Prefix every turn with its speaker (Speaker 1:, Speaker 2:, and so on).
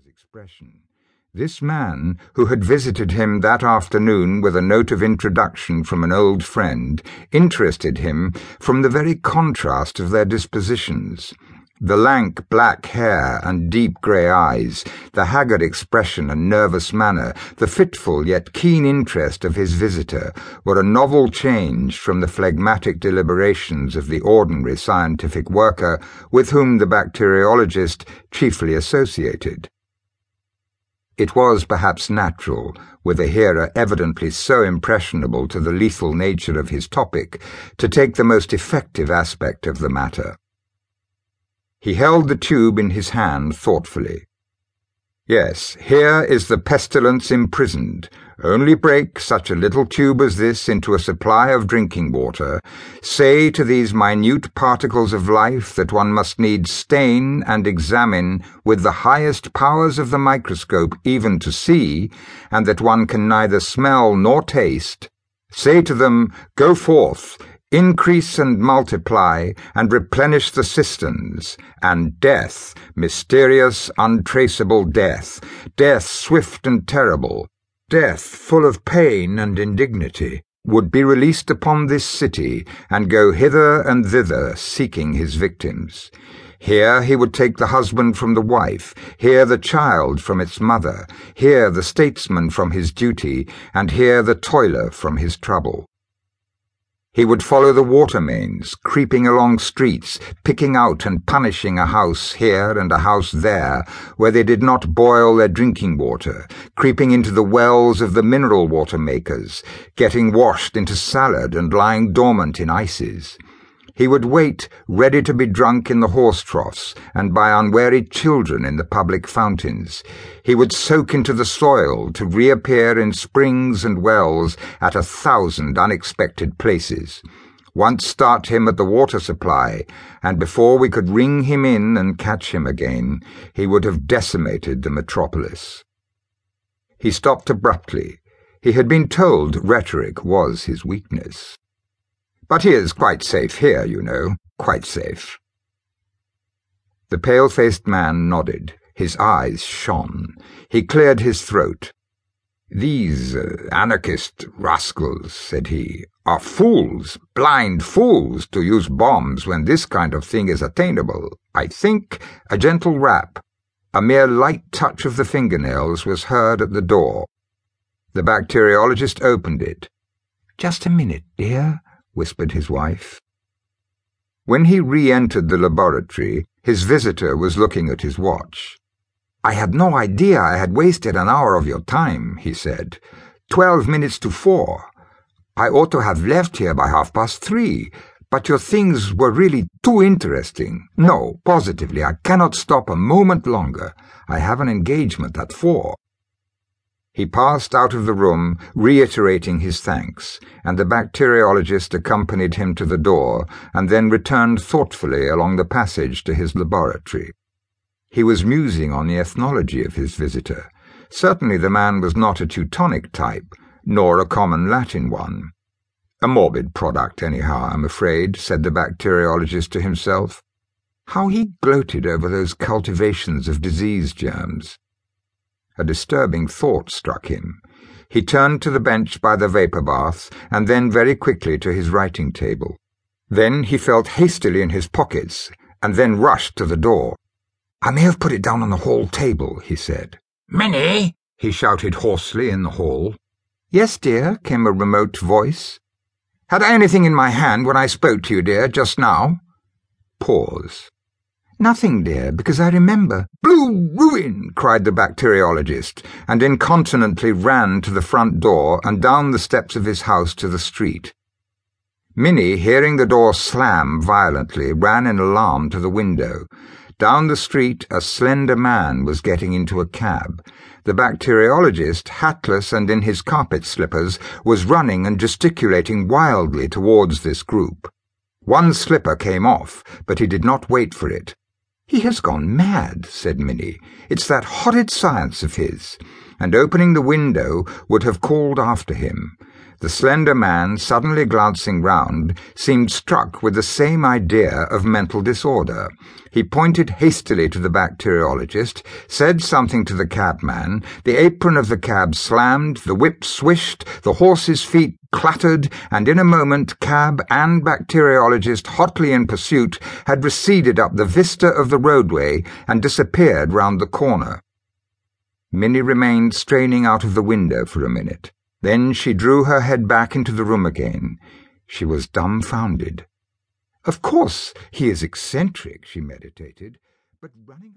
Speaker 1: visitor's expression. This man, who had visited him that afternoon with a note of introduction from an old friend, interested him from the very contrast of their dispositions. The lank black hair and deep grey eyes, the haggard expression and nervous manner, the fitful yet keen interest of his visitor were a novel change from the phlegmatic deliberations of the ordinary scientific worker with whom the bacteriologist chiefly associated. It was perhaps natural, with a hearer evidently so impressionable to the lethal nature of his topic, to take the most effective aspect of the matter. He held the tube in his hand thoughtfully. Yes, here is the pestilence imprisoned. Only break such a little tube as this into a supply of drinking water. Say to these minute particles of life that one must needs stain and examine with the highest powers of the microscope even to see, and that one can neither smell nor taste. Say to them, Go forth, increase and multiply, and replenish the cisterns, and death, mysterious, untraceable death, death swift and terrible, death full of pain and indignity, would be released upon this city, and go hither and thither seeking his victims. Here he would take the husband from the wife, here the child from its mother, here the statesman from his duty, and here the toiler from his trouble. He would follow the water mains, creeping along streets, picking out and punishing a house here and a house there, where they did not boil their drinking water, creeping into the wells of the mineral water makers, getting washed into salad and lying dormant in ices. He would wait, ready to be drunk in the horse troughs and by unwary children in the public fountains. He would soak into the soil to reappear in springs and wells at a thousand unexpected places. Once start him at the water supply, and before we could ring him in and catch him again, he would have decimated the metropolis. He stopped abruptly. He had been told rhetoric was his weakness. But he is quite safe here, you know, quite safe. The pale-faced man nodded. His eyes shone. He cleared his throat. These uh, anarchist rascals, said he, are fools, blind fools, to use bombs when this kind of thing is attainable. I think a gentle rap, a mere light touch of the fingernails was heard at the door. The bacteriologist opened it. Just a minute, dear whispered his wife. When he re-entered the laboratory, his visitor was looking at his watch. I had no idea I had wasted an hour of your time, he said. Twelve minutes to four. I ought to have left here by half past three, but your things were really too interesting. No, positively, I cannot stop a moment longer. I have an engagement at four. He passed out of the room, reiterating his thanks, and the bacteriologist accompanied him to the door and then returned thoughtfully along the passage to his laboratory. He was musing on the ethnology of his visitor. Certainly the man was not a Teutonic type, nor a common Latin one. A morbid product, anyhow, I'm afraid, said the bacteriologist to himself. How he gloated over those cultivations of disease germs. A disturbing thought struck him. He turned to the bench by the vapour bath, and then very quickly to his writing table. Then he felt hastily in his pockets, and then rushed to the door. I may have put it down on the hall table, he said.
Speaker 2: Minnie!
Speaker 1: he shouted hoarsely in the hall. Yes, dear, came a remote voice. Had I anything in my hand when I spoke to you, dear, just now? Pause. Nothing, dear, because I remember.
Speaker 2: Blue ruin! cried the bacteriologist,
Speaker 1: and incontinently ran to the front door and down the steps of his house to the street. Minnie, hearing the door slam violently, ran in alarm to the window. Down the street, a slender man was getting into a cab. The bacteriologist, hatless and in his carpet slippers, was running and gesticulating wildly towards this group. One slipper came off, but he did not wait for it. He has gone mad, said Minnie. It's that horrid science of his. And opening the window, would have called after him. The slender man, suddenly glancing round, seemed struck with the same idea of mental disorder. He pointed hastily to the bacteriologist, said something to the cabman, the apron of the cab slammed, the whip swished, the horse's feet clattered, and in a moment cab and bacteriologist, hotly in pursuit, had receded up the vista of the roadway and disappeared round the corner. Minnie remained straining out of the window for a minute. Then she drew her head back into the room again. She was dumbfounded. Of course he is eccentric, she meditated, but running